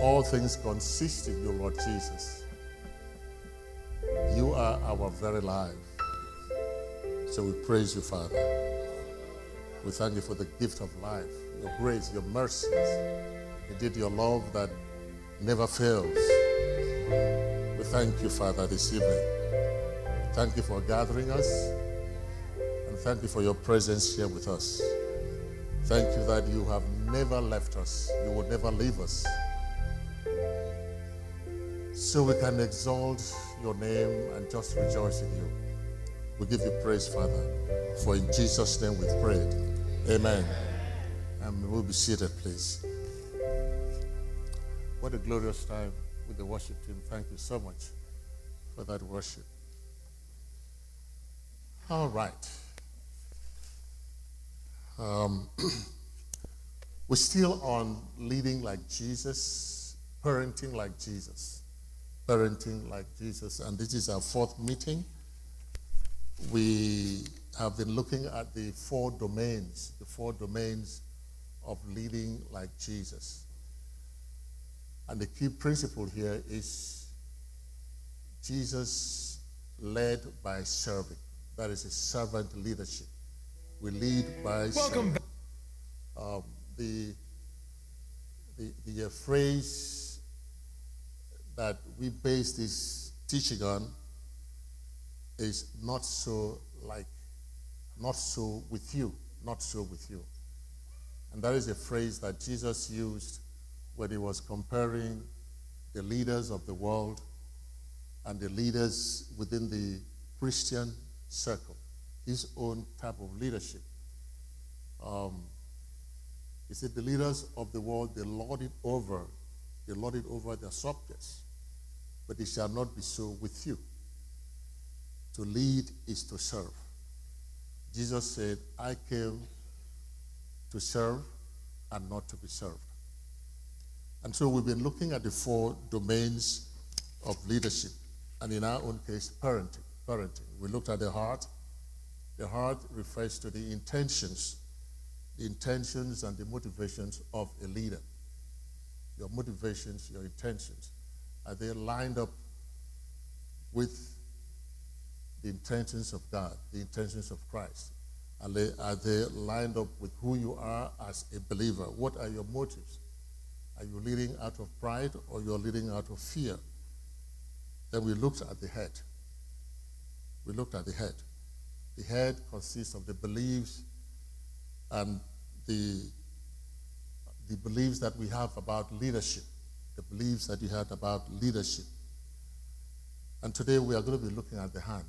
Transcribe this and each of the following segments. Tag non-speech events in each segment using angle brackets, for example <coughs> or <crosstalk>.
All things consist in you, Lord Jesus. You are our very life. So we praise you, Father. We thank you for the gift of life, your grace, your mercies, indeed your love that never fails. We thank you, Father, this evening. Thank you for gathering us, and thank you for your presence here with us. Thank you that you have never left us, you will never leave us. So we can exalt your name and just rejoice in you. We give you praise, Father, for in Jesus' name we pray. Amen. And we'll be seated, please. What a glorious time with the worship team. Thank you so much for that worship. All right. Um, <clears throat> we're still on leading like Jesus, parenting like Jesus, parenting like Jesus. And this is our fourth meeting. We have been looking at the four domains, the four domains of leading like Jesus. And the key principle here is Jesus led by serving. That is a servant leadership. We lead by serving. Welcome back. Um, the, the, the uh, phrase that we base this teaching on is not so like, not so with you, not so with you. And that is a phrase that Jesus used when he was comparing the leaders of the world and the leaders within the Christian circle, his own type of leadership. Um, he said, The leaders of the world, they lord it over, they lord it over their subjects, but it shall not be so with you. To lead is to serve. Jesus said, I came to serve and not to be served. And so we've been looking at the four domains of leadership, and in our own case, parenting. Parenting. We looked at the heart. The heart refers to the intentions, the intentions and the motivations of a leader. Your motivations, your intentions, are they lined up with the intentions of God, the intentions of Christ? Are they, are they lined up with who you are as a believer? What are your motives? Are you leading out of pride or you're leading out of fear? Then we looked at the head. We looked at the head. The head consists of the beliefs and the, the beliefs that we have about leadership, the beliefs that you had about leadership. And today we are going to be looking at the hand.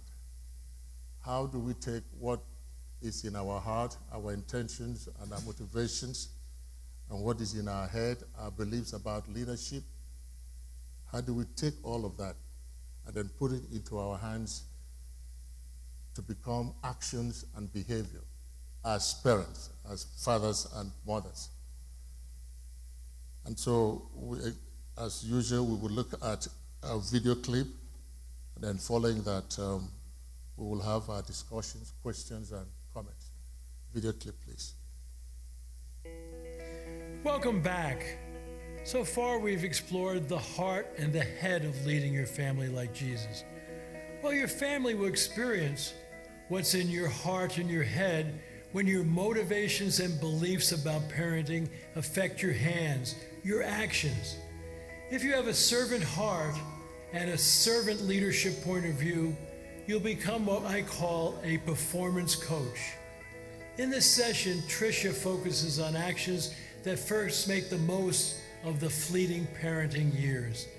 How do we take what is in our heart, our intentions, and our motivations, and what is in our head, our beliefs about leadership? How do we take all of that and then put it into our hands to become actions and behavior as parents, as fathers and mothers? And so, we, as usual, we will look at a video clip, then following that, um, we will have our discussions, questions, and comments. Video clip, please. Welcome back. So far, we've explored the heart and the head of leading your family like Jesus. Well, your family will experience what's in your heart and your head when your motivations and beliefs about parenting affect your hands, your actions. If you have a servant heart and a servant leadership point of view, you'll become what I call a performance coach. In this session, Tricia focuses on actions that first make the most of the fleeting parenting years.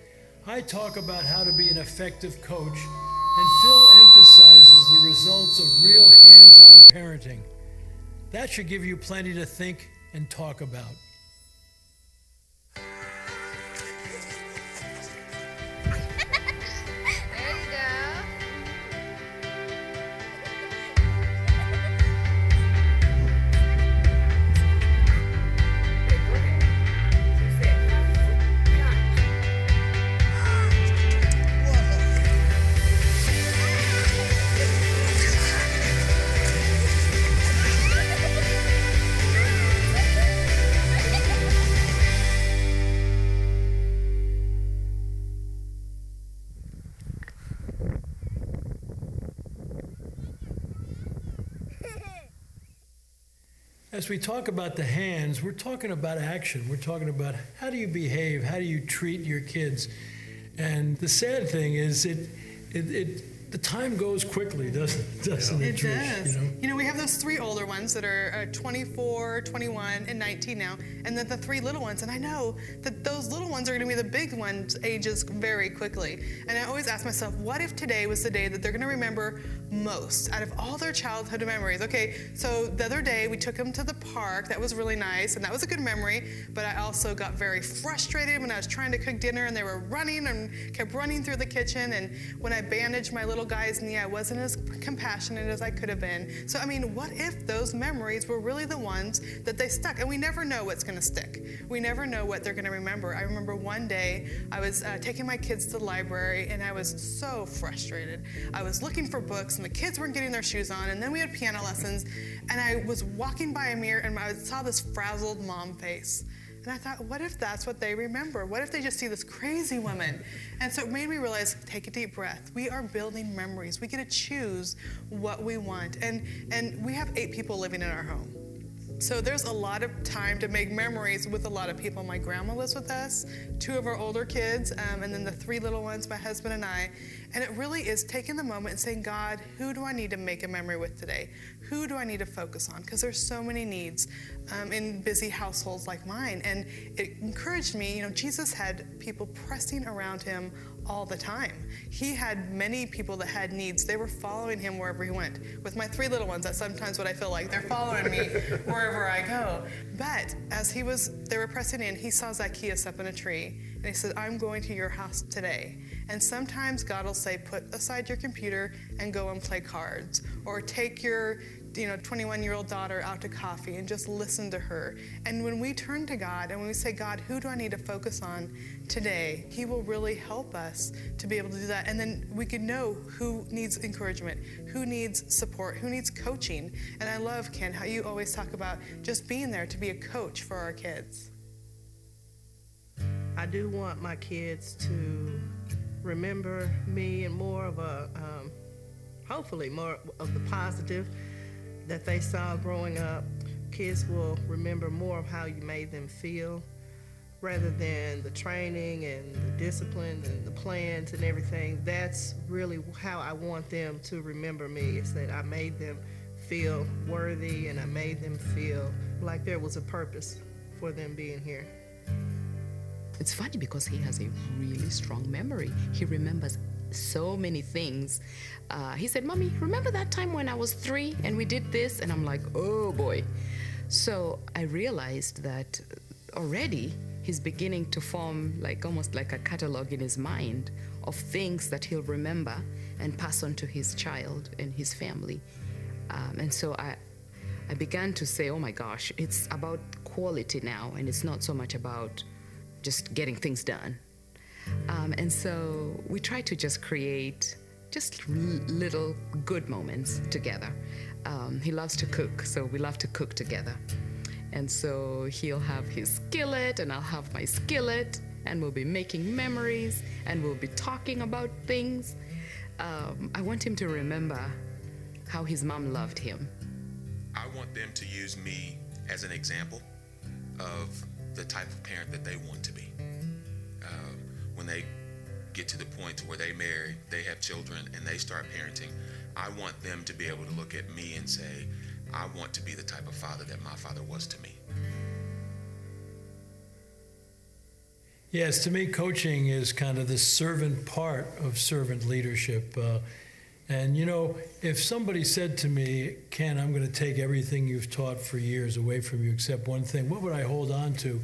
I talk about how to be an effective coach, and Phil emphasizes the results of real hands on parenting. That should give you plenty to think and talk about. As we talk about the hands, we're talking about action. We're talking about how do you behave? How do you treat your kids? And the sad thing is, it, it, it the time goes quickly, doesn't, doesn't it? It Trish, does. You know? you know? we have those three older ones that are uh, 24, 21, and 19 now, and then the three little ones. And I know that those little ones are going to be the big ones, ages very quickly. And I always ask myself, what if today was the day that they're going to remember most out of all their childhood memories. Okay, so the other day we took them to the park. That was really nice, and that was a good memory. But I also got very frustrated when I was trying to cook dinner and they were running and kept running through the kitchen. And when I bandaged my little guy's knee, I wasn't as compassionate as I could have been. So, I mean, what if those memories were really the ones that they stuck? And we never know what's going to stick. We never know what they're going to remember. I remember one day I was uh, taking my kids to the library and I was so frustrated. I was looking for books and the kids weren't getting their shoes on. And then we had piano lessons, and I was walking by a mirror and I saw this frazzled mom face. And I thought, what if that's what they remember? What if they just see this crazy woman? And so it made me realize take a deep breath. We are building memories. We get to choose what we want. And, and we have eight people living in our home. So there's a lot of time to make memories with a lot of people. My grandma lives with us, two of our older kids, um, and then the three little ones, my husband and I. And it really is taking the moment and saying, God, who do I need to make a memory with today? Who do I need to focus on? Because there's so many needs um, in busy households like mine. And it encouraged me, you know, Jesus had people pressing around him all the time. He had many people that had needs. They were following him wherever he went. With my three little ones, that's sometimes what I feel like. They're following me <laughs> wherever I go. But as he was, they were pressing in, he saw Zacchaeus up in a tree. And he said, I'm going to your house today. And sometimes God will say, put aside your computer and go and play cards. Or take your you know 21 year old daughter out to coffee and just listen to her. And when we turn to god and when we say god who do i need to focus on today? He will really help us to be able to do that. And then we can know who needs encouragement who needs support who needs coaching. And i love ken how you always talk about just being there to be a coach for our kids. I do want my kids to remember me and more of a um, hopefully more of the positive that they saw growing up. Kids will remember more of how you made them feel rather than the training and the discipline and the plans and everything. That's really how I want them to remember me is that I made them feel worthy and I made them feel like there was a purpose for them being here. It's funny because he has a really strong memory. He remembers so many things. Uh, he said, Mommy, remember that time when I was three and we did this? And I'm like, oh boy. So I realized that already he's beginning to form like almost like a catalog in his mind of things that he'll remember and pass on to his child and his family. Um, and so I, I began to say, oh my gosh, it's about quality now, and it's not so much about just getting things done. Um, and so we try to just create just little good moments together. Um, he loves to cook, so we love to cook together. And so he'll have his skillet, and I'll have my skillet, and we'll be making memories, and we'll be talking about things. Um, I want him to remember how his mom loved him. I want them to use me as an example of the type of parent that they want to be when they get to the point to where they marry, they have children, and they start parenting, I want them to be able to look at me and say, I want to be the type of father that my father was to me. Yes, to me, coaching is kind of the servant part of servant leadership. Uh, and you know, if somebody said to me, Ken, I'm going to take everything you've taught for years away from you except one thing, what would I hold on to?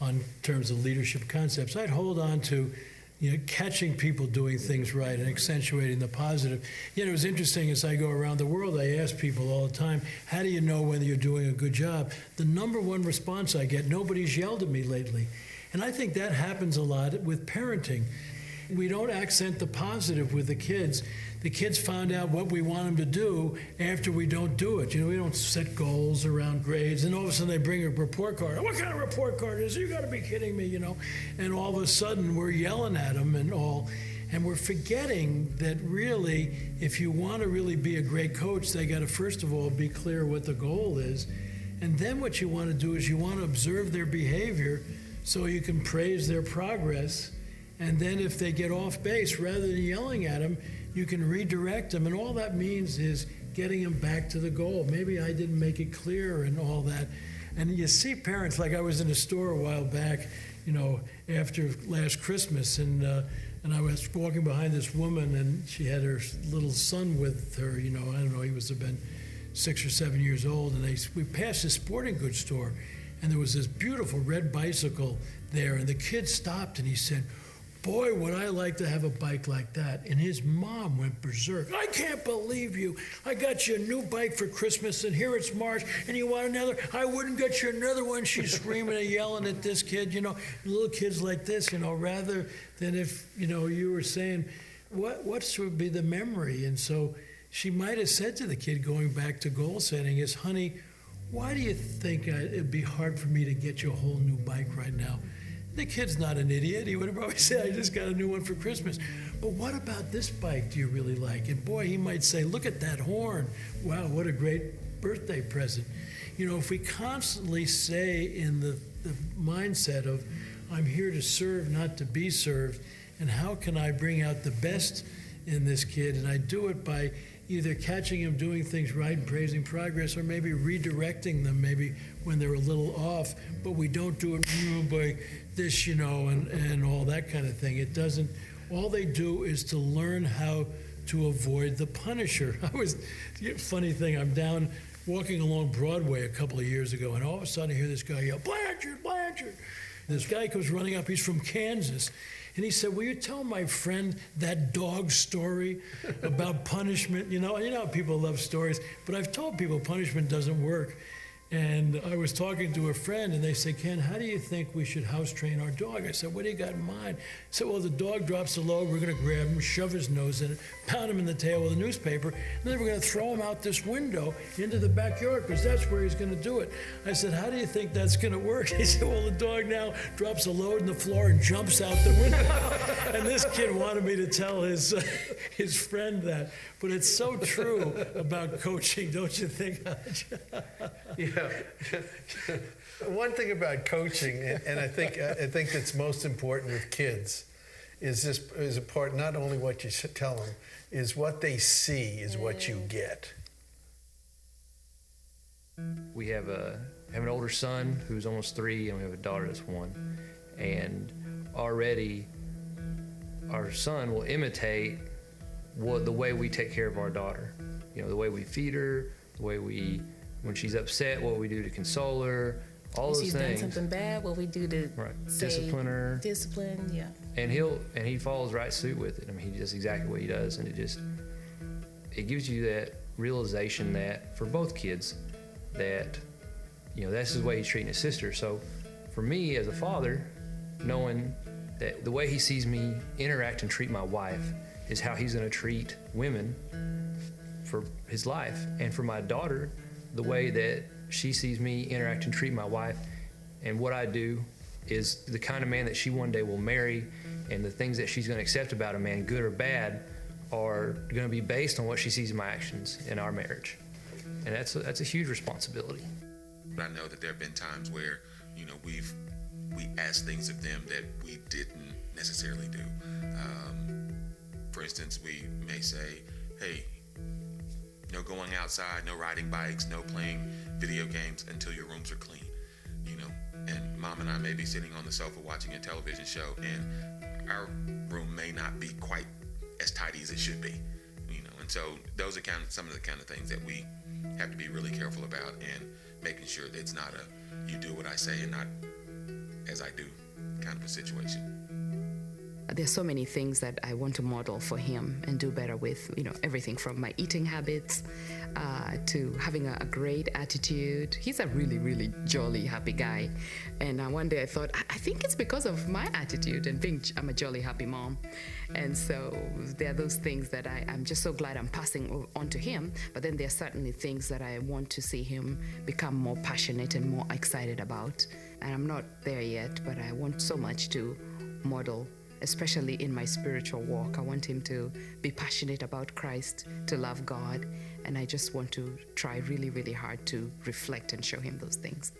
On terms of leadership concepts. I'd hold on to you know, catching people doing things right and accentuating the positive. You know, it was interesting as I go around the world, I ask people all the time, how do you know whether you're doing a good job? The number one response I get, nobody's yelled at me lately. And I think that happens a lot with parenting. We don't accent the positive with the kids the kids found out what we want them to do after we don't do it. You know, we don't set goals around grades, and all of a sudden they bring a report card. What kind of report card is? You got to be kidding me, you know? And all of a sudden we're yelling at them and all. And we're forgetting that really, if you want to really be a great coach, they got to first of all be clear what the goal is. And then what you want to do is you want to observe their behavior so you can praise their progress. And then if they get off base, rather than yelling at them, you can redirect them. And all that means is getting them back to the goal. Maybe I didn't make it clear and all that. And you see parents, like I was in a store a while back, you know, after last Christmas, and uh, and I was walking behind this woman, and she had her little son with her. You know, I don't know, he was have been six or seven years old, and they we passed this sporting goods store, and there was this beautiful red bicycle there, and the kid stopped, and he said boy, would I like to have a bike like that. And his mom went berserk. I can't believe you. I got you a new bike for Christmas, and here it's March, and you want another? I wouldn't get you another one. She's screaming and yelling at this kid, you know, little kids like this, you know, rather than if, you know, you were saying, what, what should be the memory? And so she might have said to the kid, going back to goal setting, is, honey, why do you think it'd be hard for me to get you a whole new bike right now? The kid's not an idiot. He would have probably <laughs> said, I just got a new one for Christmas. But what about this bike do you really like? And boy, he might say, Look at that horn. Wow, what a great birthday present. You know, if we constantly say in the, the mindset of, I'm here to serve, not to be served, and how can I bring out the best in this kid? And I do it by either catching him doing things right and praising progress, or maybe redirecting them, maybe when they're a little off. But we don't do it <laughs> by this, you know, and, and all that kind of thing. It doesn't, all they do is to learn how to avoid the punisher. <laughs> I was, funny thing, I'm down walking along Broadway a couple of years ago, and all of a sudden I hear this guy yell, Blanchard, Blanchard. This guy comes running up, he's from Kansas. And he said, Will you tell my friend that dog story about punishment? You know, you know people love stories, but I've told people punishment doesn't work. And I was talking to a friend, and they said, Ken, how do you think we should house train our dog? I said, What do you got in mind? He said, Well, the dog drops a load, we're going to grab him, shove his nose in it, pound him in the tail with a newspaper, and then we're going to throw him out this window into the backyard because that's where he's going to do it. I said, How do you think that's going to work? <laughs> He said, Well, the dog now drops a load in the floor and jumps out the window. <laughs> and this kid wanted me to tell his, uh, <laughs> his friend that. But it's so true about coaching, don't you think? yeah. <laughs> One thing about coaching, and I think I think that's most important with kids, is this is a part not only what you tell them, is what they see is what you mm. get. We have a have an older son who's almost three, and we have a daughter that's one, and already our son will imitate what the way we take care of our daughter. You know, the way we feed her, the way we when she's upset, what we do to console her, all those she's things. done something bad, what we do to right. discipline her. Discipline, yeah. And he'll and he follows right suit with it. I mean, he does exactly what he does, and it just it gives you that realization that for both kids that you know that's the way he's treating his sister. So for me as a father, knowing that the way he sees me interact and treat my wife is how he's going to treat women for his life, and for my daughter the way that she sees me interact and treat my wife and what I do is the kind of man that she one day will marry and the things that she's going to accept about a man, good or bad, are going to be based on what she sees in my actions in our marriage. And that's a, that's a huge responsibility. I know that there have been times where, you know, we've we asked things of them that we didn't necessarily do. Um, for instance, we may say, "Hey, no going outside, no riding bikes, no playing video games until your rooms are clean. You know, and mom and I may be sitting on the sofa watching a television show, and our room may not be quite as tidy as it should be. You know, and so those are kind of some of the kind of things that we have to be really careful about, and making sure that it's not a you do what I say and not as I do kind of a situation there's so many things that I want to model for him and do better with, you know, everything from my eating habits uh, to having a, a, great attitude. He's a really, really jolly, happy guy. And uh, one day I thought, I think it's because of my attitude and being, I'm a jolly, happy mom. And so there are those things that I, I'm just so glad I'm passing on to him. But then there are certainly things that I want to see him become more passionate and more excited about. And I'm not there yet, but I want so much to model especially in my spiritual walk. I want him to be passionate about Christ, to love God, and I just want to try really, really hard to reflect and show him those things.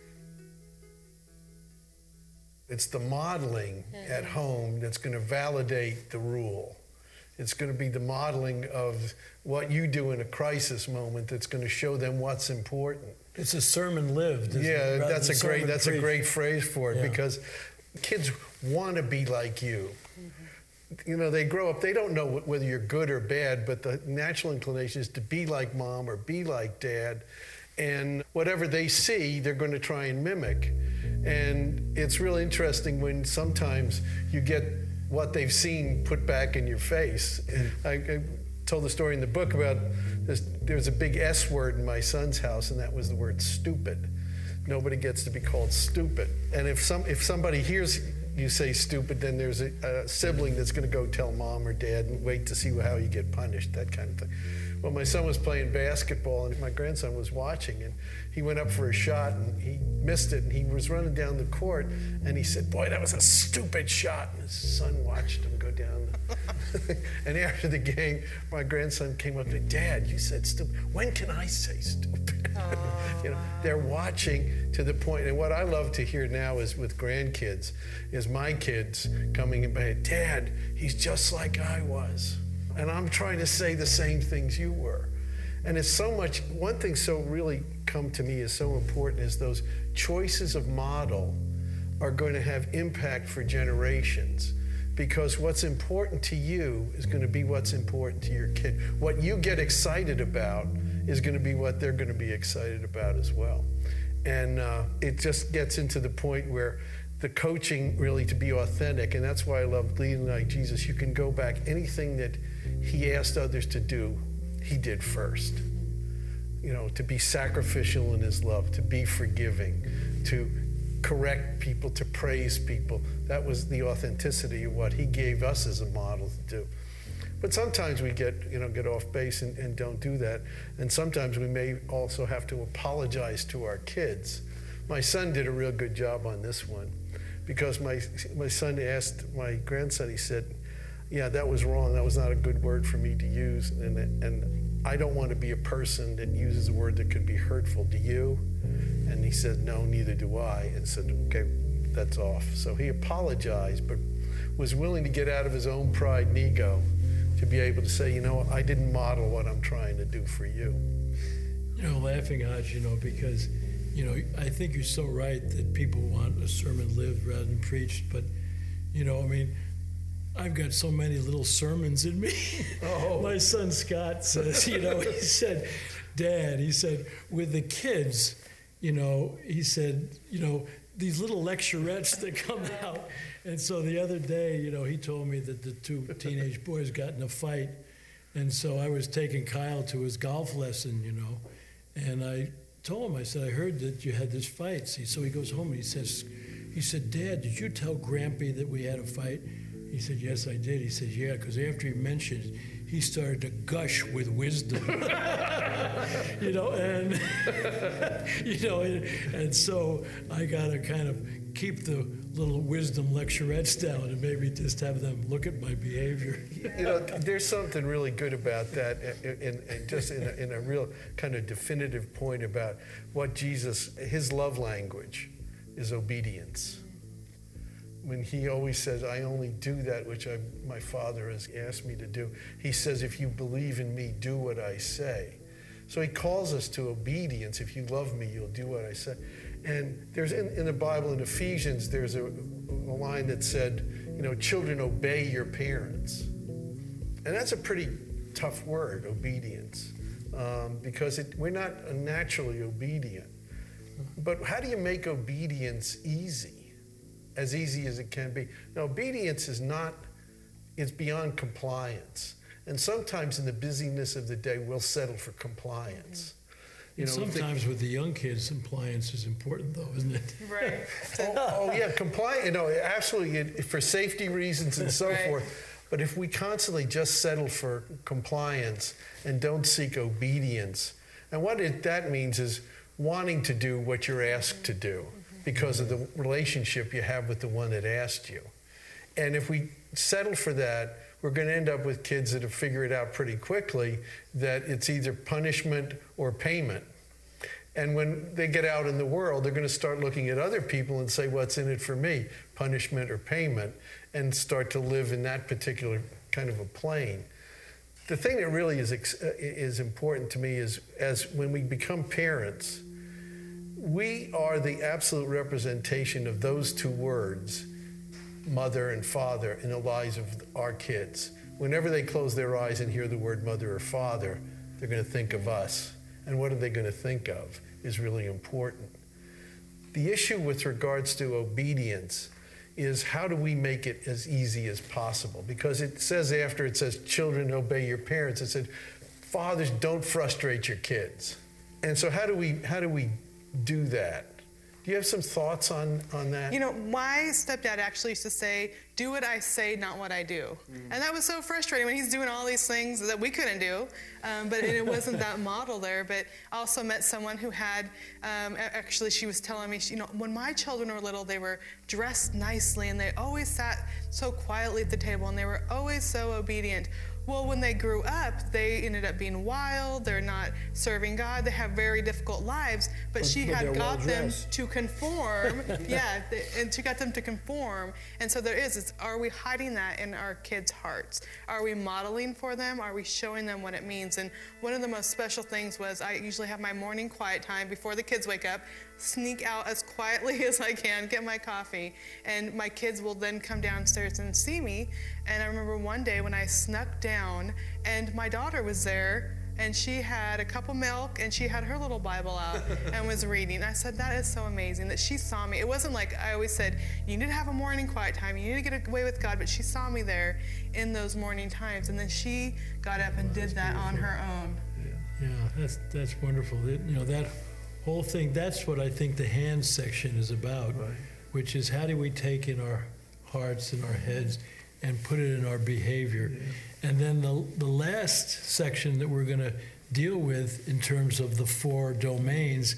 It's the modeling at home that's going to validate the rule. It's going to be the modeling of what you do in a crisis moment that's going to show them what's important. It's a sermon lived. isn't Yeah, rather that's a great sermon that's a great phrase for it Yeah. because kids want to be like you. Mm-hmm. You know, they grow up, they don't know whether you're good or bad, but the natural inclination is to be like mom or be like dad. And whatever they see, they're going to try and mimic. And it's really interesting when sometimes you get what they've seen put back in your face. I, I told the story in the book about this, there was a big S word in my son's house, and that was the word stupid. Nobody gets to be called stupid. And if some if somebody hears you say stupid, then there's a, a sibling that's going to go tell mom or dad and wait to see how you get punished, that kind of thing. Well, my son was playing basketball and my grandson was watching, and he went up for a shot and he missed it, and he was running down the court, and he said, "Boy, that was a stupid shot." And his son watched him go down. <laughs> and after the game, my grandson came up to Dad, you said stupid. When can I say stupid? <laughs> you know, they're watching to the point. and what I love to hear now is with grandkids, is my kids coming in by, Dad, he's just like I was. And I'm trying to say the same things you were. And it's so much, one thing so really come to me is so important is those choices of model are going to have impact for generations because what's important to you is going to be what's important to your kid. What you get excited about is going to be what they're going to be excited about as well. And uh, it just gets into the point where the coaching really to be authentic, and that's why I love leading like Jesus. You can go back anything that he asked others to do, he did first. You know, to be sacrificial in his love, to be forgiving, to correct people, to praise people. That was the authenticity of what he gave us as a model to do. But sometimes we get, you know, get off base and, and don't do that. And sometimes we may also have to apologize to our kids. My son did a real good job on this one because my, my son asked my grandson, he said, yeah, that was wrong. That was not a good word for me to use. And, and I don't want to be a person that uses a word that could be hurtful. Do you? And he said, no, neither do I. And said, okay, that's off. So he apologized, but was willing to get out of his own pride and ego to be able to say, you know, I didn't model what I'm trying to do for you. You know, laughing at you know because, you know, I think you're so right that people want a sermon lived rather than preached. But, you know, I mean, I've got so many little sermons in me. Oh. <laughs> My son Scott says, you know, he <laughs> said, Dad, he said, with the kids, you know, he said, you know, these little lecturettes that come <laughs> out. And so the other day, you know, he told me that the two teenage boys got in a fight. And so I was taking Kyle to his golf lesson, you know, and I told him, I said, I heard that you had this fight. See, so he goes home and he says, he said, Dad, did you tell Grampy that we had a fight? He said, Yes, I did. He said, Yeah, because after he mentioned it, he started to gush with wisdom. <laughs> you know, and <laughs> you know, and, and so I got to kind of keep the little wisdom lecturettes down and maybe just have them look at my behavior. you know, there's something really good about that, and just in a, in a real kind of definitive point about what Jesus, his love language is obedience. When he always says, I only do that which I, my Father has asked me to do, he says, if you believe in me, do what I say. So he calls us to obedience. If you love me, you'll do what I say. And there's in, in the Bible, in Ephesians, there's a, a line that said, you know, children, obey your parents. And that's a pretty tough word, obedience, um, because it, we're not naturally obedient. But how do you make obedience easy? As easy as it can be. Now, obedience is not, it's beyond compliance. And sometimes in the busyness of the day, we'll settle for compliance. You And know, if they- sometimes with the young kids, compliance is important, though, isn't it? <laughs> Right. <laughs> oh, oh, yeah, compliant. You know, absolutely it- for safety reasons and so Right. forth. But if we constantly just settle for compliance and don't seek obedience, and what it, that means is wanting to do what you're asked to do because of the relationship you have with the one that asked you. And if we settle for that, we're going to end up with kids that have figured it out pretty quickly that it's either punishment or payment. And when they get out in the world, they're going to start looking at other people and say, What's in it for me? Punishment or payment? And start to live in that particular kind of a plane. The thing that really is, uh, is important to me is as when we become parents, we are the absolute representation of those two words, mother and father, in the lives of our kids. Whenever they close their eyes and hear the word mother or father, they're going to think of us. And what are they going to think of is really important. The issue with regards to obedience is how do we make it as easy as possible? Because it says after it says, children obey your parents, it said, fathers don't frustrate your kids. And so how do we how do we do that? Do you have some thoughts on, on that? You know, my stepdad actually used to say, do what I say, not what I do. Mm. And that was so frustrating when he's doing all these things that we couldn't do. Um, but it wasn't that model there. But I also met someone who had, um, actually, she was telling me, you know, when my children were little, they were dressed nicely and they always sat so quietly at the table and they were always so obedient. Well, when they grew up, they ended up being wild. They're not serving God. They have very difficult lives. But, but she had got them to conform. <laughs> yeah, and she got them to conform. And so there is, are we hiding that in our kids' hearts? Are we modeling for them? Are we showing them what it means? And one of the most special things was I usually have my morning quiet time before the kids wake up sneak out as quietly <laughs> as I can, get my coffee, and my kids will then come downstairs and see me. And I remember one day when I snuck down, and my daughter was there, and she had a cup of milk and she had her little Bible out <laughs> and was reading. I said, That is so amazing that she saw me. It wasn't like I always said, You need to have a morning quiet time, you need to get away with God, but she saw me there in those morning times. And then she got up and did that on her own. Yeah, yeah that's, that's wonderful. It, you know, that whole thing, that's what I think the hands section is about, right. which is how do we take in our hearts and our heads and put it in our behavior. Yeah. And then the, the last section that we're going to deal with in terms of the four domains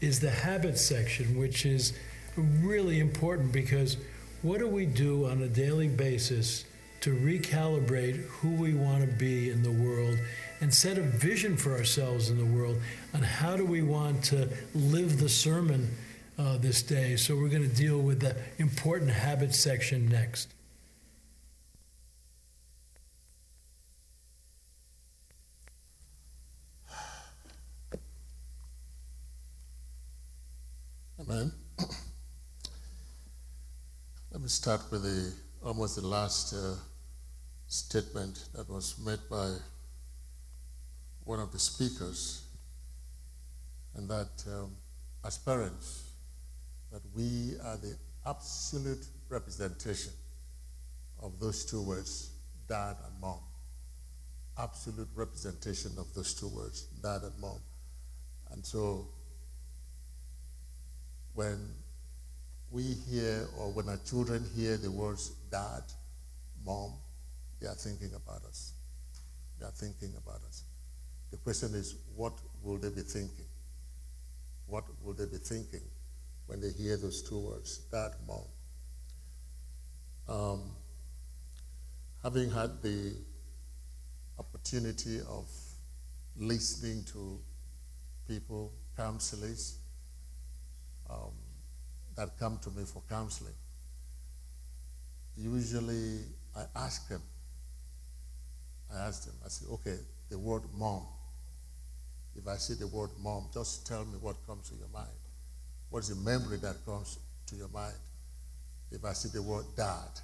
is the habit section, which is really important because what do we do on a daily basis to recalibrate who we want to be in the world and set a vision for ourselves in the world on how do we want to live the sermon uh, this day. So we're going to deal with the important habits section next. Amen. Let me start with the almost the last uh, statement that was made by one of the speakers, and that um, as parents, that we are the absolute representation of those two words, dad and mom. Absolute representation of those two words, dad and mom. And so when we hear or when our children hear the words dad, mom, they are thinking about us. They are thinking about us. The question is, what will they be thinking? What will they be thinking when they hear those two words, dad, mom? Um, having had the opportunity of listening to people, counselors, um, that come to me for counseling, usually I ask them, I ask them, I say, okay, the word mom, if I see the word mom, just tell me what comes to your mind. What's the memory that comes to your mind? If I see the word dad,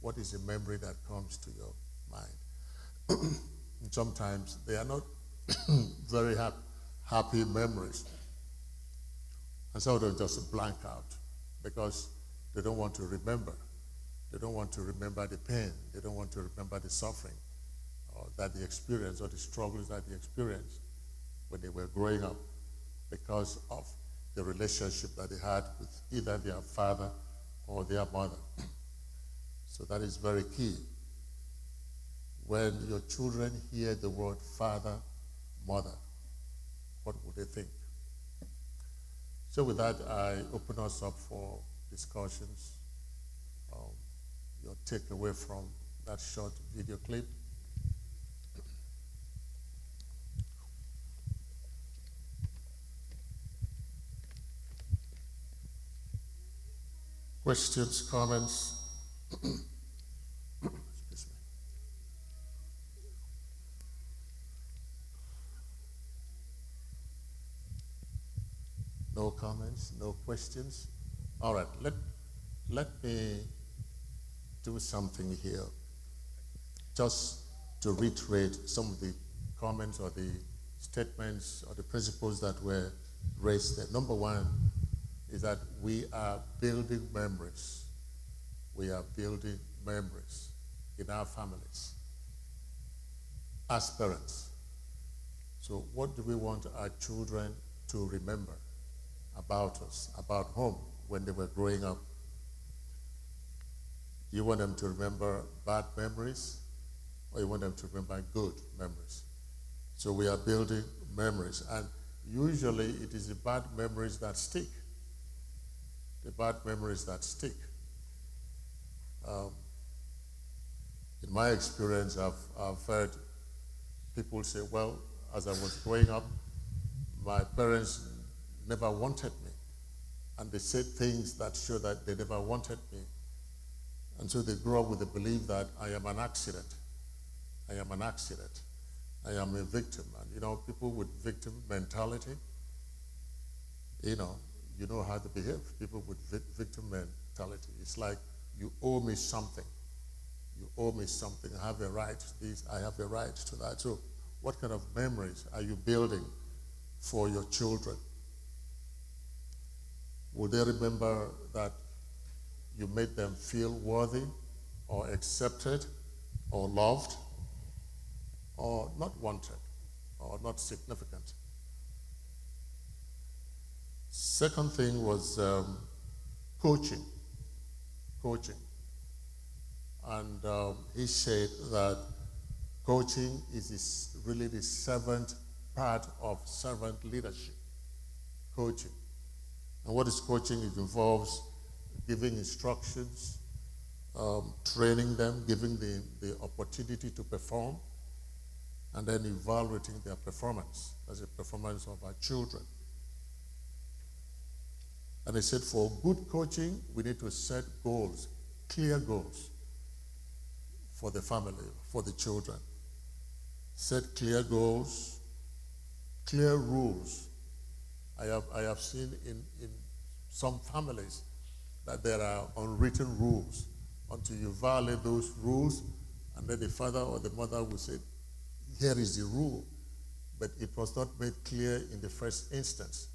what is the memory that comes to your mind? <clears throat> sometimes they are not <clears throat> very ha- happy memories. And some of them just blank out because they don't want to remember. They don't want to remember the pain. They don't want to remember the suffering or that the experience or the struggles that they experienced when they were growing up because of the relationship that they had with either their father or their mother. <clears throat> So that is very key. When your children hear the word father, mother, what would they think? So with that, I open us up for discussions. Um, your takeaway from that short video clip. Questions, comments? No comments, no questions? All right, let, let me do something here. Just to reiterate some of the comments or the statements or the principles that were raised there. Number one is that we are building memories. We are building memories in our families as parents. So, what do we want our children to remember about us, about home when they were growing up? Do You want them to remember bad memories, or you want them to remember good memories? So, we are building memories, and usually it is the bad memories that stick. The bad memories that stick. Um, in my experience, I've, I've heard people say, well, as I was growing up, my parents never wanted me. And they said things that show that they never wanted me. And so they grow up with the belief that I am an accident. I am an accident. I am a victim. And you know, people with victim mentality, you know, you know how to behave. People with victim mentality. It's like you owe me something. You owe me something. I have a right to this. I have a right to that. So, what kind of memories are you building for your children? Will they remember that you made them feel worthy or accepted or loved or not wanted or not significant? Second thing was um, coaching. Coaching. And um, he said that coaching is really the servant part of servant leadership. Coaching. And what is coaching? It involves giving instructions, um, training them, giving them the opportunity to perform, and then evaluating their performance as a performance of our children. And he said, for good coaching, we need to set goals, clear goals for the family, for the children. Set clear goals, clear rules. I have, I have seen in, in some families that there are unwritten rules. Until you violate those rules, and then the father or the mother will say, Here is the rule. But it was not made clear in the first instance.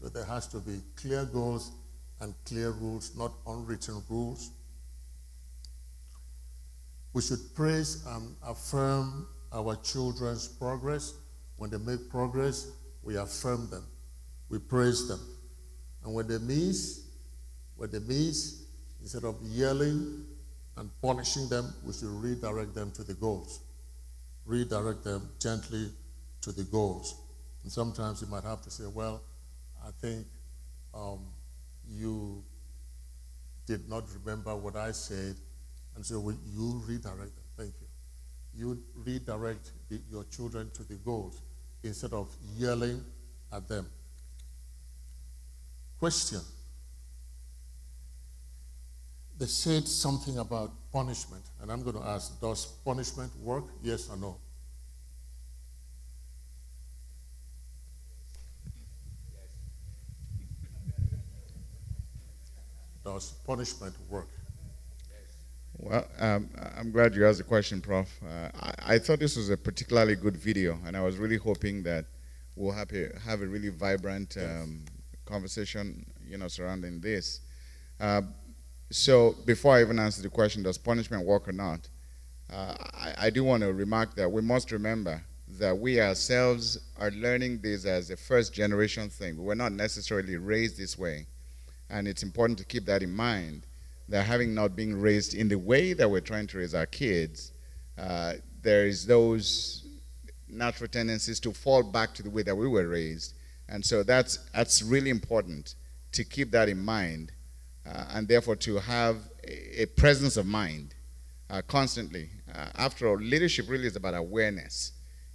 So there has to be clear goals and clear rules, not unwritten rules. We should praise and affirm our children's progress. When they make progress, we affirm them. We praise them. And when they miss, when they miss, instead of yelling and punishing them, we should redirect them to the goals. Redirect them gently to the goals. And sometimes you might have to say, well, I think um, you did not remember what I said, and so you redirect them. Thank you. You redirect the, your children to the goals instead of yelling at them. Question. They said something about punishment, and I'm going to ask Does punishment work? Yes or no? Does punishment work? Well, um, I'm glad you asked the question, Prof. Uh, I, I, thought this was a particularly good video, and I was really hoping that we'll have a, have a really vibrant um, conversation, you know, surrounding this. Uh, so before I even answer the question, does punishment work or not, uh, I, I do want to remark that we must remember that we ourselves are learning this as a first generation thing. We were not necessarily raised this way. And it's important to keep that in mind that having not been raised in the way that we're trying to raise our kids, uh, there is those natural tendencies to fall back to the way that we were raised. And so that's, that's really important to keep that in mind uh, and therefore to have a, a presence of mind uh, constantly. Uh, after all, leadership really is about awareness,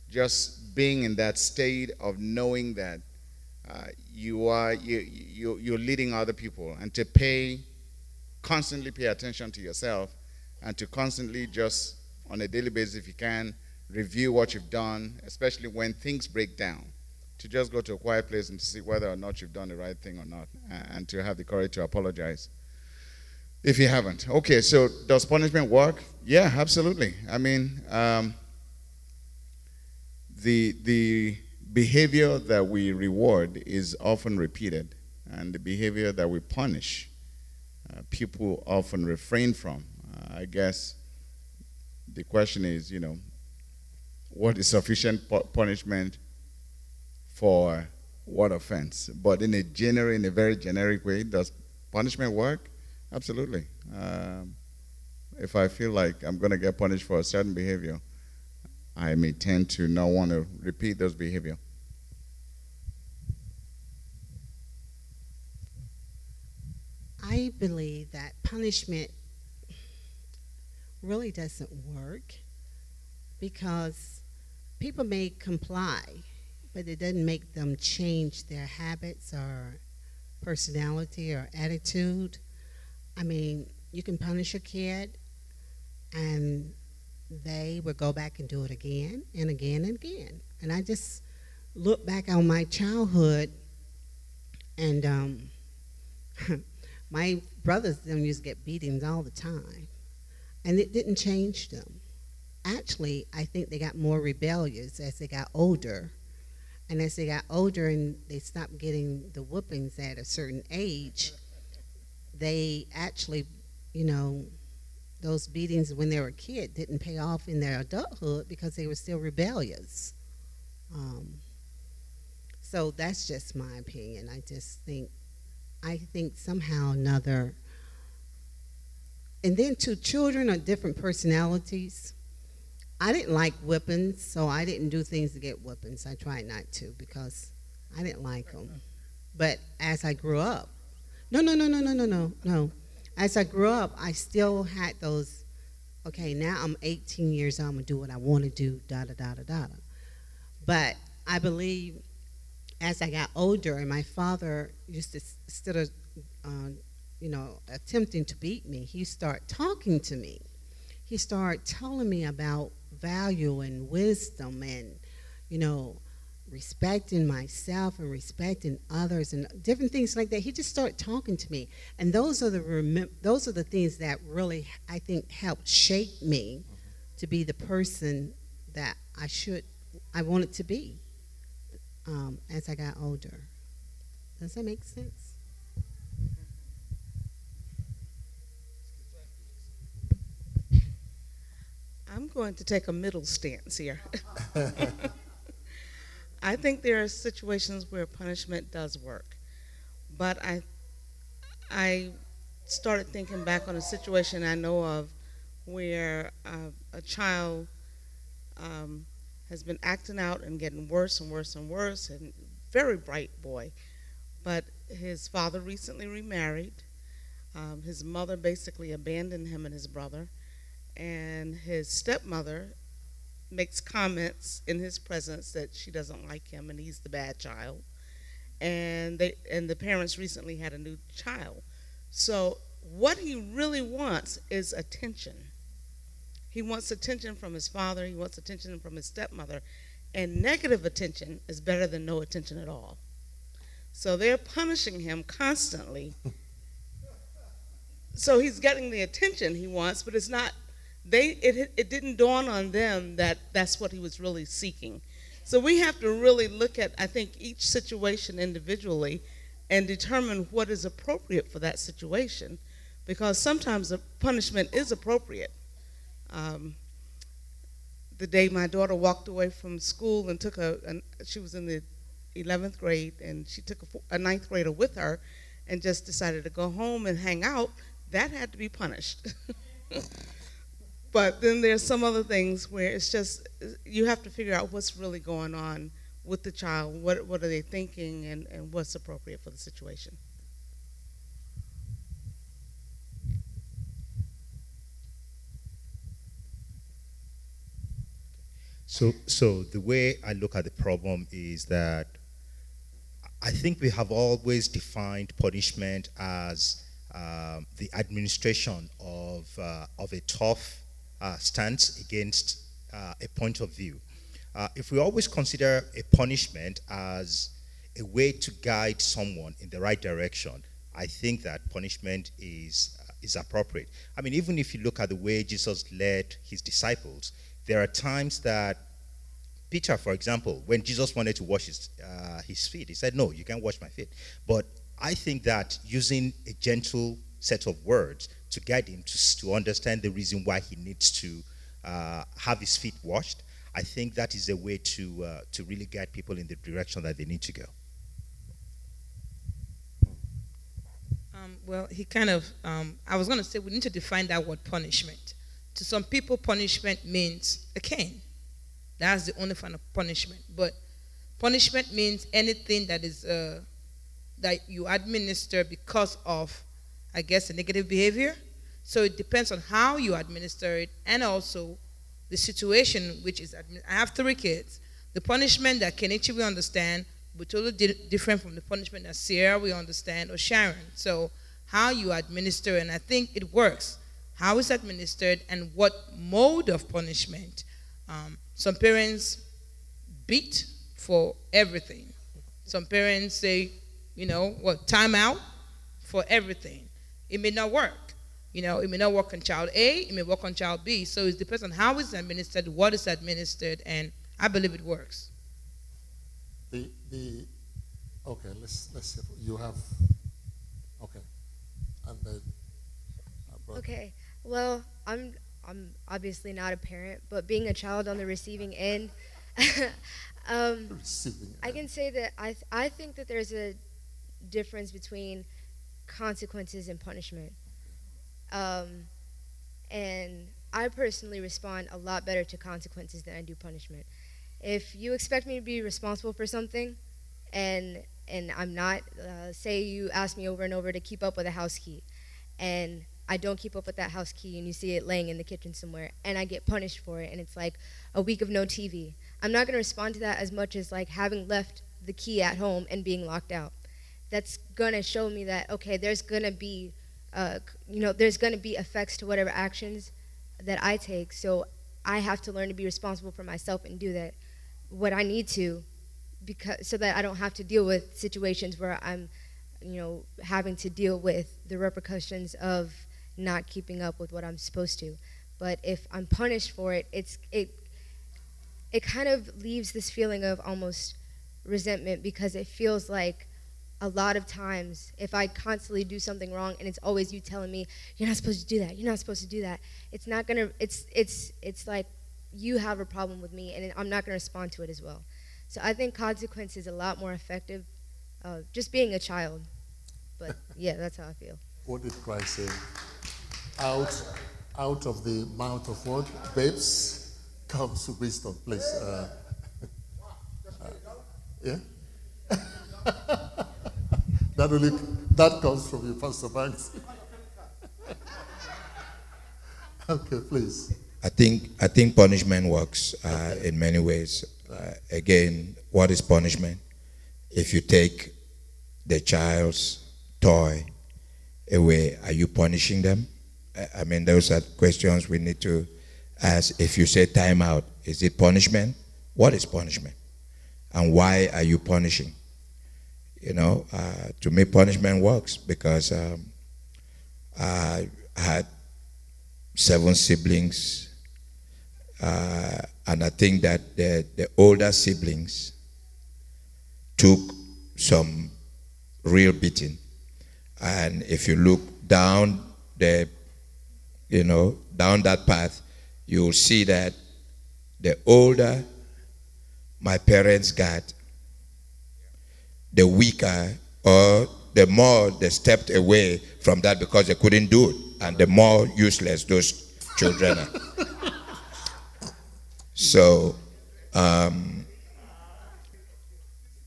just being in that state of knowing that uh, you are you, you you're leading other people, and to pay constantly pay attention to yourself, and to constantly just on a daily basis, if you can, review what you've done, especially when things break down. To just go to a quiet place and to see whether or not you've done the right thing or not, and to have the courage to apologize if you haven't. Okay, so does punishment work? Yeah, absolutely. I mean, um, the the behavior that we reward is often repeated, and the behavior that we punish, uh, people often refrain from. Uh, I guess the question is, you know, what is sufficient pu- punishment for what offense? But in a general, in a very generic way, does punishment work? Absolutely. Um, if I feel like I'm going to get punished for a certain behavior, I may tend to not want to repeat those behavior. I believe that punishment really doesn't work because people may comply, but it doesn't make them change their habits or personality or attitude. I mean, you can punish a kid and they would go back and do it again and again and again. And I just look back on my childhood and um, <laughs> my brothers them used to get beatings all the time. And it didn't change them. Actually, I think they got more rebellious as they got older. And as they got older and they stopped getting the whoopings at a certain age, they actually, you know, those beatings when they were a kid didn't pay off in their adulthood because they were still rebellious. Um, so that's just my opinion. I just think, I think somehow another, and then two children are different personalities. I didn't like whippings, so I didn't do things to get whippings. I tried not to because I didn't like them. But as I grew up, no, no, no, no, no, no, no, no. As I grew up, I still had those. Okay, now I'm 18 years old. I'm gonna do what I want to do. Da da da da da. But I believe as I got older, and my father used to instead of, uh, you know, attempting to beat me, he started talking to me. He started telling me about value and wisdom, and you know, respecting myself and respecting others and different things like that. He just started talking to me, and those are the those are the things that really I think helped shape me to be the person that I should I wanted to be um, as I got older. Does that make sense? I'm going to take a middle stance here. <laughs> I think there are situations where punishment does work, but I, I started thinking back on a situation I know of where uh, a child um, has been acting out and getting worse and worse and worse, and very bright boy, but his father recently remarried. Um, his mother basically abandoned him and his brother, and his stepmother makes comments in his presence that she doesn't like him and he's the bad child. And they and the parents recently had a new child. So what he really wants is attention. He wants attention from his father, he wants attention from his stepmother, and negative attention is better than no attention at all. So they're punishing him constantly. <laughs> so he's getting the attention he wants, but it's not they it, it didn't dawn on them that that's what he was really seeking so we have to really look at i think each situation individually and determine what is appropriate for that situation because sometimes the punishment is appropriate um, the day my daughter walked away from school and took a, a she was in the 11th grade and she took a, a ninth grader with her and just decided to go home and hang out that had to be punished <laughs> But then there's some other things where it's just you have to figure out what's really going on with the child. What what are they thinking, and, and what's appropriate for the situation. So, so the way I look at the problem is that I think we have always defined punishment as um, the administration of, uh, of a tough uh, stance against uh, a point of view. Uh, if we always consider a punishment as a way to guide someone in the right direction, I think that punishment is, uh, is appropriate. I mean, even if you look at the way Jesus led his disciples, there are times that Peter, for example, when Jesus wanted to wash his, uh, his feet, he said, No, you can't wash my feet. But I think that using a gentle set of words to guide him to, to understand the reason why he needs to uh, have his feet washed, I think that is a way to, uh, to really guide people in the direction that they need to go. Um, well, he kind of, um, I was going to say we need to define that word punishment. To some people, punishment means a cane. That's the only form of punishment. But punishment means anything that is uh, that you administer because of, I guess, a negative behavior. So it depends on how you administer it and also the situation which is. I have three kids. The punishment that Kenichi will understand will totally di- different from the punishment that Sierra will understand or Sharon. So how you administer, and I think it works. How it's administered and what mode of punishment. Um, some parents beat for everything. Some parents say, you know, what, time out for everything. It may not work. You know, it may not work on child A, it may work on child B. So it depends on how it's administered, what is administered, and I believe it works. The the okay, let's let's see. You have okay, and then uh, okay. Well, I'm I'm obviously not a parent, but being a child on the receiving end, <laughs> um, receiving I can say that I, th- I think that there's a difference between consequences and punishment. Um, and I personally respond a lot better to consequences than I do punishment. If you expect me to be responsible for something, and and I'm not, uh, say you ask me over and over to keep up with a house key, and I don't keep up with that house key and you see it laying in the kitchen somewhere and I get punished for it and it's like a week of no TV. I'm not going to respond to that as much as like having left the key at home and being locked out. That's going to show me that okay, there's going to be uh, you know, there's going to be effects to whatever actions that I take. So I have to learn to be responsible for myself and do that what I need to because so that I don't have to deal with situations where I'm you know having to deal with the repercussions of not keeping up with what I'm supposed to. But if I'm punished for it, it's it it kind of leaves this feeling of almost resentment because it feels like a lot of times if I constantly do something wrong and it's always you telling me you're not supposed to do that, you're not supposed to do that, it's not gonna it's it's it's like you have a problem with me and I'm not gonna respond to it as well. So I think consequence is a lot more effective. Uh, just being a child, but yeah, that's how I feel. What did Christ say? Out, out of the mouth of what? Babes comes wisdom. Please. Uh, uh, yeah? <laughs> that only that comes from you, Pastor Banks. <laughs> okay, please. I think I think punishment works uh, in many ways. Uh, again, what is punishment? If you take the child's toy away, are you punishing them? I mean, those are questions we need to ask. If you say time out, is it punishment? What is punishment? And why are you punishing? You know, uh, to me, punishment works because um, I had seven siblings, uh, and I think that the, the older siblings took some real beating. And if you look down the you know, down that path, you'll see that the older my parents got, the weaker or the more they stepped away from that because they couldn't do it, and the more useless those children are. <laughs> so, um,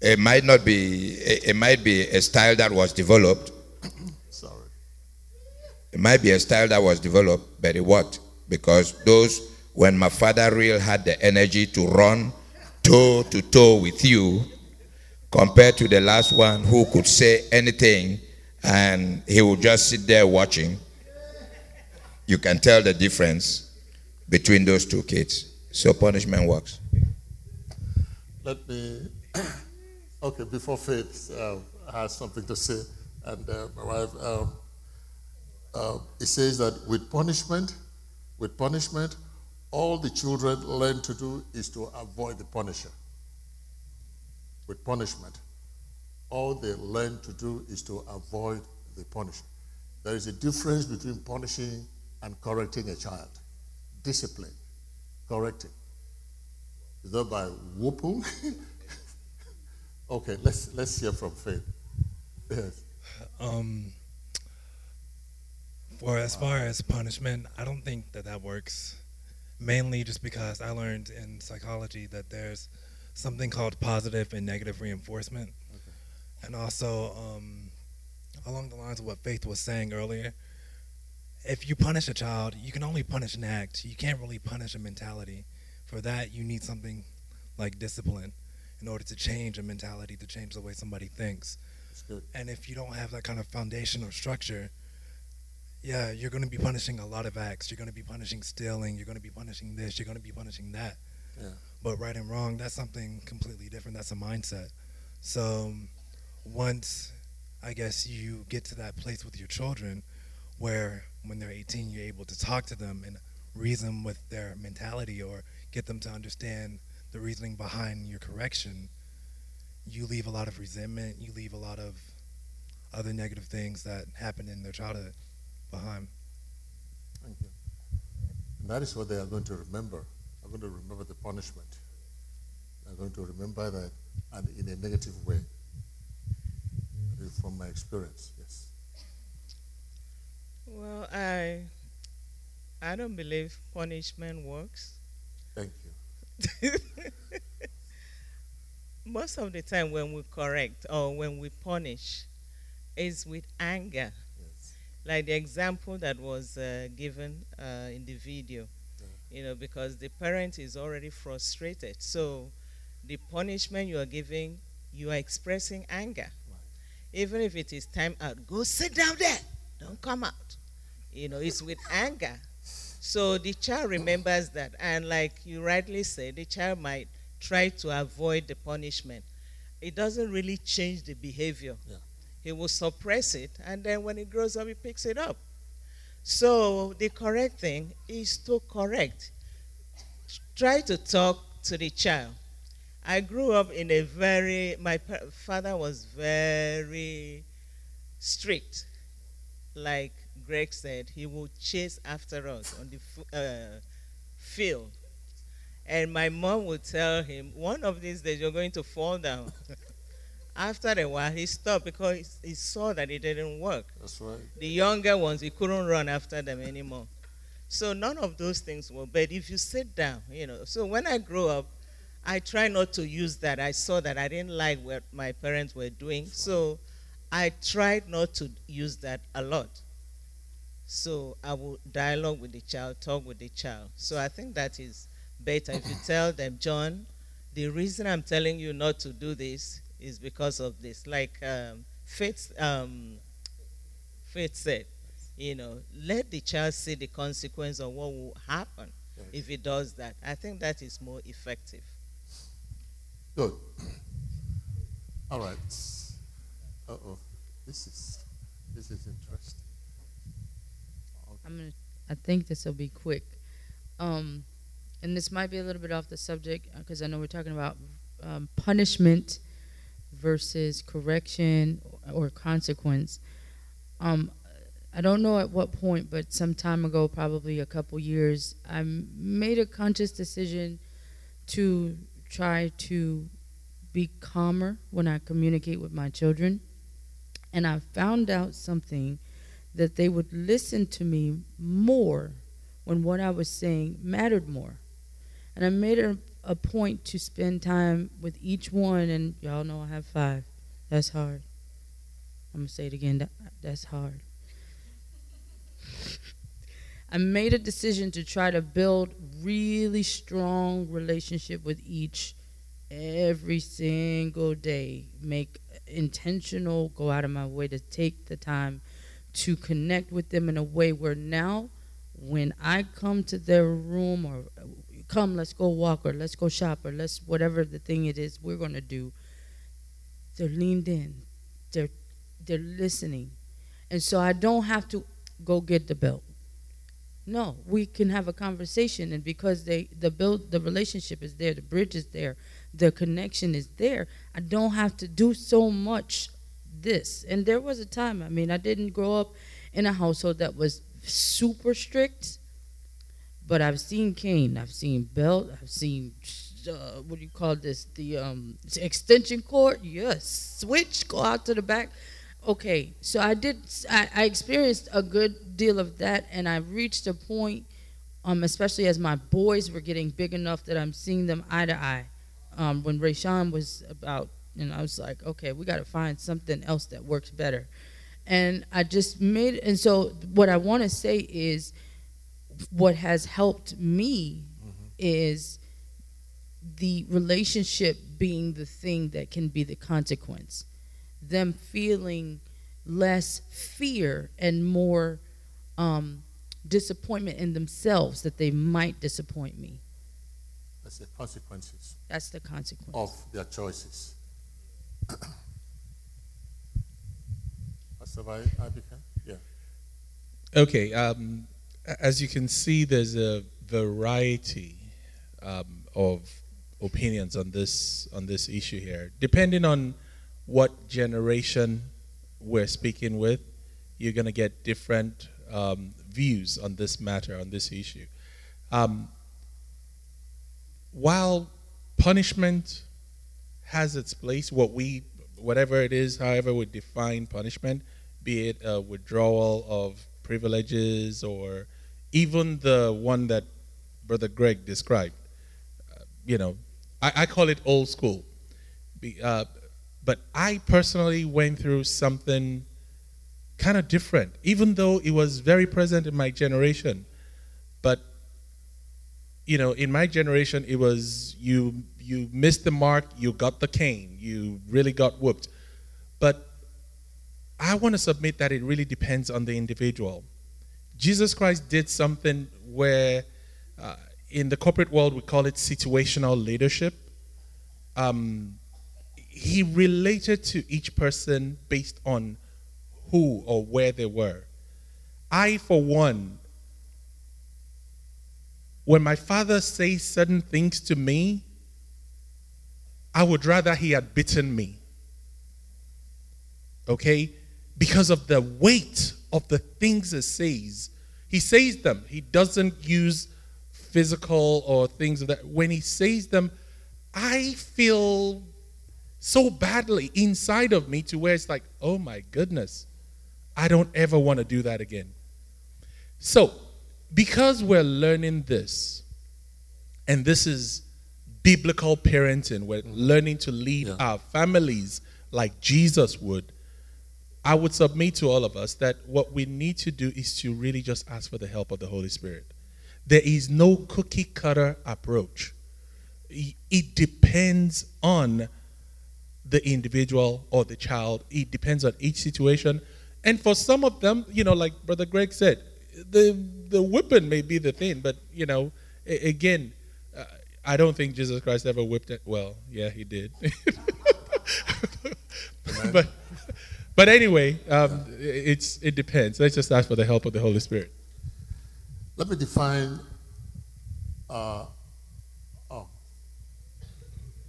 it might not be, it, it might be a style that was developed it might be a style that was developed, but it worked because those when my father really had the energy to run toe to toe with you compared to the last one who could say anything and he would just sit there watching. You can tell the difference between those two kids. So punishment works. Let me, <coughs> okay, before Faith uh, has something to say, and uh, my wife, um, uh, it says that with punishment, with punishment, all the children learn to do is to avoid the punisher. With punishment, all they learn to do is to avoid the punisher. There is a difference between punishing and correcting a child. Discipline, correcting. Is that by whooping? <laughs> okay, let's let's hear from Faith. Yes. Um, for as far as punishment, I don't think that that works mainly just because I learned in psychology that there's something called positive and negative reinforcement. Okay. And also, um, along the lines of what Faith was saying earlier, if you punish a child, you can only punish an act. You can't really punish a mentality. For that, you need something like discipline in order to change a mentality, to change the way somebody thinks. And if you don't have that kind of foundation or structure, yeah, you're going to be punishing a lot of acts. You're going to be punishing stealing. You're going to be punishing this. You're going to be punishing that. Yeah. But right and wrong, that's something completely different. That's a mindset. So once, I guess, you get to that place with your children where when they're 18, you're able to talk to them and reason with their mentality or get them to understand the reasoning behind your correction, you leave a lot of resentment. You leave a lot of other negative things that happen in their childhood behind. Thank you. And that is what they are going to remember. They're going to remember the punishment. They're going to remember that and in a negative way. From my experience, yes. Well, I I don't believe punishment works. Thank you. <laughs> Most of the time when we correct or when we punish is with anger like the example that was uh, given uh, in the video, you know, because the parent is already frustrated. So the punishment you are giving, you are expressing anger. Right. Even if it is time out, go sit down there, don't come out. You know, it's with <laughs> anger. So the child remembers that. And like you rightly said, the child might try to avoid the punishment. It doesn't really change the behavior. Yeah. He will suppress it, and then when he grows up, he picks it up. So the correct thing is to correct. Try to talk to the child. I grew up in a very, my father was very strict. Like Greg said, he would chase after us on the uh, field. And my mom would tell him, one of these days you're going to fall down. <laughs> After a while, he stopped because he saw that it didn't work. That's right. The younger ones, he couldn't run after them anymore. So none of those things were. But if you sit down, you know. So when I grew up, I try not to use that. I saw that I didn't like what my parents were doing, so I tried not to use that a lot. So I will dialogue with the child, talk with the child. So I think that is better if you tell them, John, the reason I'm telling you not to do this is because of this. Like um, Faith, um, Faith said, you know, let the child see the consequence of what will happen if he does that. I think that is more effective. Good. All right. Uh oh. This is this is interesting. Okay. I'm gonna. I think this will be quick. Um, and this might be a little bit off the subject because uh, I know we're talking about um, punishment versus correction or consequence. Um, I don't know at what point, but some time ago, probably a couple years, I made a conscious decision to try to be calmer when I communicate with my children. And I found out something that they would listen to me more when what I was saying mattered more. And I made a a point to spend time with each one, and y'all know I have five. That's hard. I'm gonna say it again. That, that's hard. <laughs> I made a decision to try to build really strong relationship with each every single day. Make intentional, go out of my way to take the time to connect with them in a way where now when I come to their room or come, let's go walk or let's go shop or let's whatever the thing it is we're going to do, they're leaned in. They're they're listening. And so I don't have to go get the belt. No, we can have a conversation and because they the build the relationship is there, the bridge is there, the connection is there. I don't have to do so much this. And there was a time, I mean, I didn't grow up in a household that was super strict, but I've seen cane, I've seen belt, I've seen uh, what do you call this? The um, extension cord. Yes, switch, go out to the back. Okay, so I did. I, I experienced a good deal of that, and I reached a point, um, especially as my boys were getting big enough that I'm seeing them eye to eye. Um, when Rayshawn was about, and I was like, okay, we got to find something else that works better. And I just made, and so what I want to say is, what has helped me mm-hmm. is the relationship being the thing that can be the consequence. Them feeling less fear and more um, disappointment in themselves that they might disappoint me. That's the consequences. That's the consequence of their choices. <coughs> Pastor Abika? Yeah. Okay. Um, as you can see, there's a variety um, of opinions on this on this issue here. Depending on what generation we're speaking with, you're going to get different um, views on this matter, on this issue. Um, while punishment has its place, what we, whatever it is, however we define punishment, be it a withdrawal of privileges or even the one that Brother Greg described, uh, you know, I, I call it old school. Be, uh, but I personally went through something kind of different, even though it was very present in my generation. But you know, in my generation, it was you you missed the mark, you got the cane, you really got whooped. But I want to submit that it really depends on the individual. Jesus Christ did something where uh, in the corporate world, we call it situational leadership. Um, he related to each person based on who or where they were. I, for one, when my father says certain things to me, I would rather he had bitten me. Okay? Because of the weight of the things he says. He says them. He doesn't use physical or things of that, when he says them, I feel so badly inside of me to where it's like, oh my goodness, I don't ever want to do that again. So, because we're learning this, and this is biblical parenting, we're learning to lead yeah. our families like Jesus would. I would submit to all of us that what we need to do is to really just ask for the help of the Holy Spirit. There is no cookie cutter approach. It depends on the individual or the child. It depends on each situation. And for some of them, you know, like Brother Greg said, the the whipping may be the thing, but you know, again, uh, I don't think Jesus Christ ever whipped it. Well, yeah, he did. <laughs> but but anyway, um, it's it depends. Let's just ask for the help of the Holy Spirit. Let me define. Uh, oh.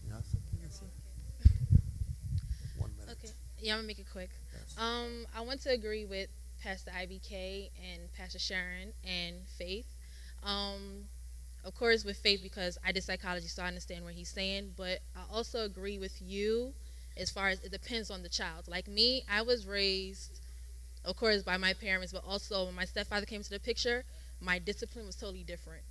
Yes. One minute. Okay. Yeah, I'm gonna make it quick. Yes. Um, I want to agree with Pastor IBK and Pastor Sharon and Faith. Um, of course, with Faith because I did psychology, so I understand what he's saying. But I also agree with you as far as it depends on the child. Like me, I was raised, of course, by my parents, but also when my stepfather came to the picture my discipline was totally different.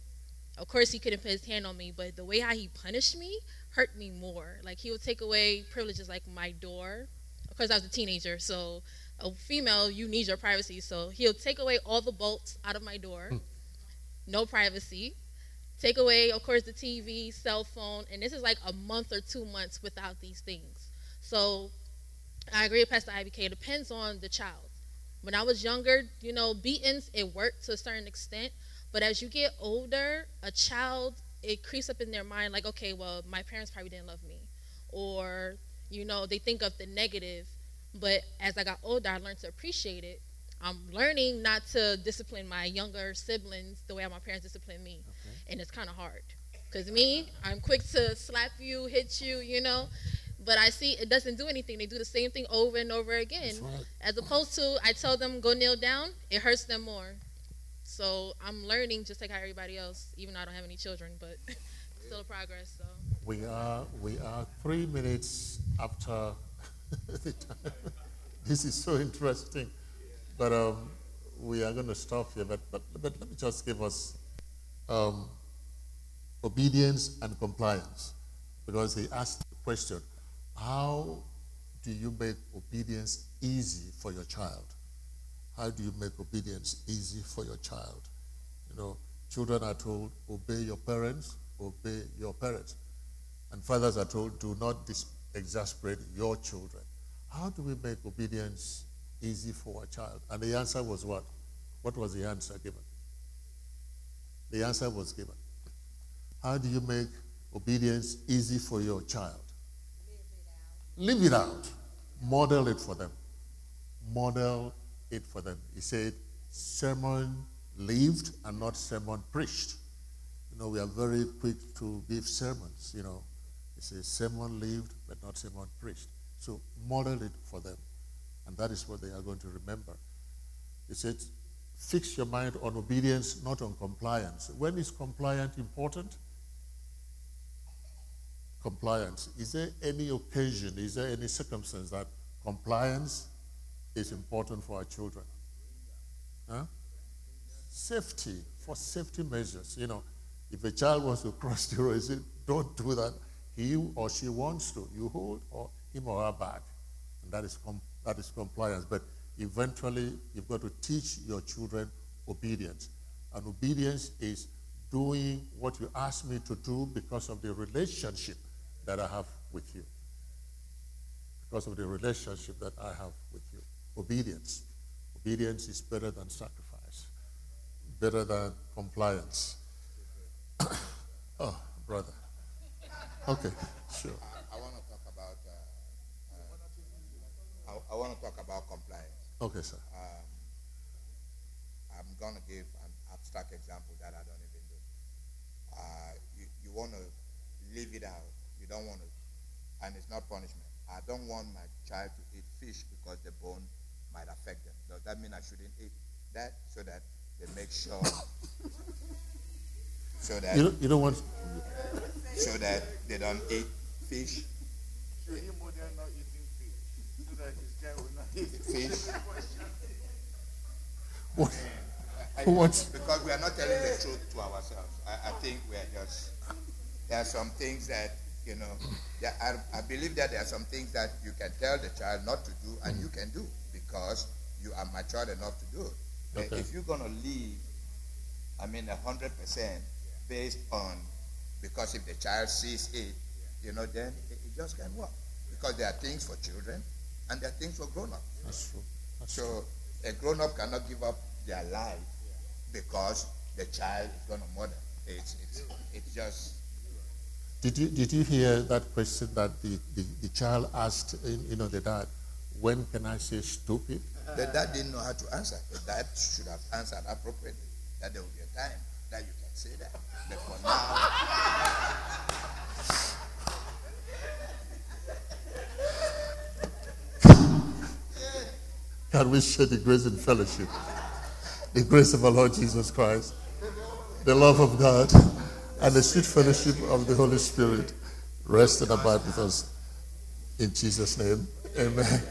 Of course, he couldn't put his hand on me, but the way how he punished me hurt me more. Like he would take away privileges like my door. Of course, I was a teenager, so a female, you need your privacy. So he'll take away all the bolts out of my door. Hmm. no privacy. Take away, of course, the TV, cell phone, and this is like a month or two months without these things. So I agree with Pastor IBK. It depends on the child. When I was younger, you know, beatings, it worked to a certain extent. But as you get older, a child, it creeps up in their mind like, okay, well, my parents probably didn't love me. Or, you know, they think of the negative. But as I got older, I learned to appreciate it. I'm learning not to discipline my younger siblings the way my parents disciplined me. Okay. And it's kind of hard. Because me, I'm quick to slap you, hit you, you know. But I see it doesn't do anything. They do the same thing over and over again. Right. As opposed to, I tell them, go kneel down, it hurts them more. So I'm learning just like everybody else, even though I don't have any children, but <laughs> still a progress. So we are we are three minutes after <laughs> the time. This is so interesting, but um, we are going to stop here. But, but but let me just give us um, obedience and compliance, because he asked the question: How do you make obedience easy for your child? How do you make obedience easy for your child? You know, children are told, obey your parents, obey your parents. And fathers are told, do not exasperate your children. How do we make obedience easy for a child? And the answer was what? What was the answer given? The answer was given. How do you make obedience easy for your child? Live it out. Model it for them. Model it for them. He said, sermon lived and not sermon preached. You know, we are very quick to give sermons, you know. He says, sermon lived but not sermon preached. So model it for them. And that is what they are going to remember. He said, fix your mind on obedience, not on compliance. When is compliance important? Compliance. Is there any occasion, is there any circumstance that compliance is important for our children. Huh? Safety, for safety measures. You know, if a child wants to cross the road, say, don't do that. He or she wants to. You hold or him or her back. And that is, that is compliance. But eventually, you've got to teach your children obedience. And obedience is doing what you ask me to do because of the relationship that I have with you. Because of the relationship that I have with you obedience. Obedience is better than sacrifice, better than compliance. <coughs> oh, brother. Okay, sure. I, I want to talk about. Uh, uh, I, I want to talk about compliance. Okay, sir. Um, I'm going to give an abstract example that I don't even do. Uh, you you want to leave it out. You don't want to, and it's not punishment. I don't want my child to eat fish because the bone might affect them. Does that mean I shouldn't eat that so that they make sure <coughs> so that you don't, you don't want so that they don't eat fish? Fish. So that his child will not eat fish. <laughs> What? <laughs> What? Because we are not telling the truth to ourselves. I, I think we are just. There are some things that you know. Yeah, I, I believe that there are some things that you can tell the child not to do, and mm-hmm. you can do because you are mature enough to do it. Okay. If you're going to leave, I mean, 100% based on, because if the child sees it, you know, then it, it just can't work. Because there are things for children and there are things for grown-ups. That's true. That's so true. a grown-up cannot give up their life because the child is going to murder. It's, it's, it's just... Did you, did you hear that question that the, the, the child asked, you know, the dad, when can I say stupid? The dad didn't know how to answer. The dad should have answered appropriately. That there will be a time that you can say that. But for now. <laughs> Can we share the grace and fellowship? The grace of our Lord Jesus Christ, the love of God, and the sweet fellowship of the Holy Spirit rest and abide with us. In Jesus' name, amen.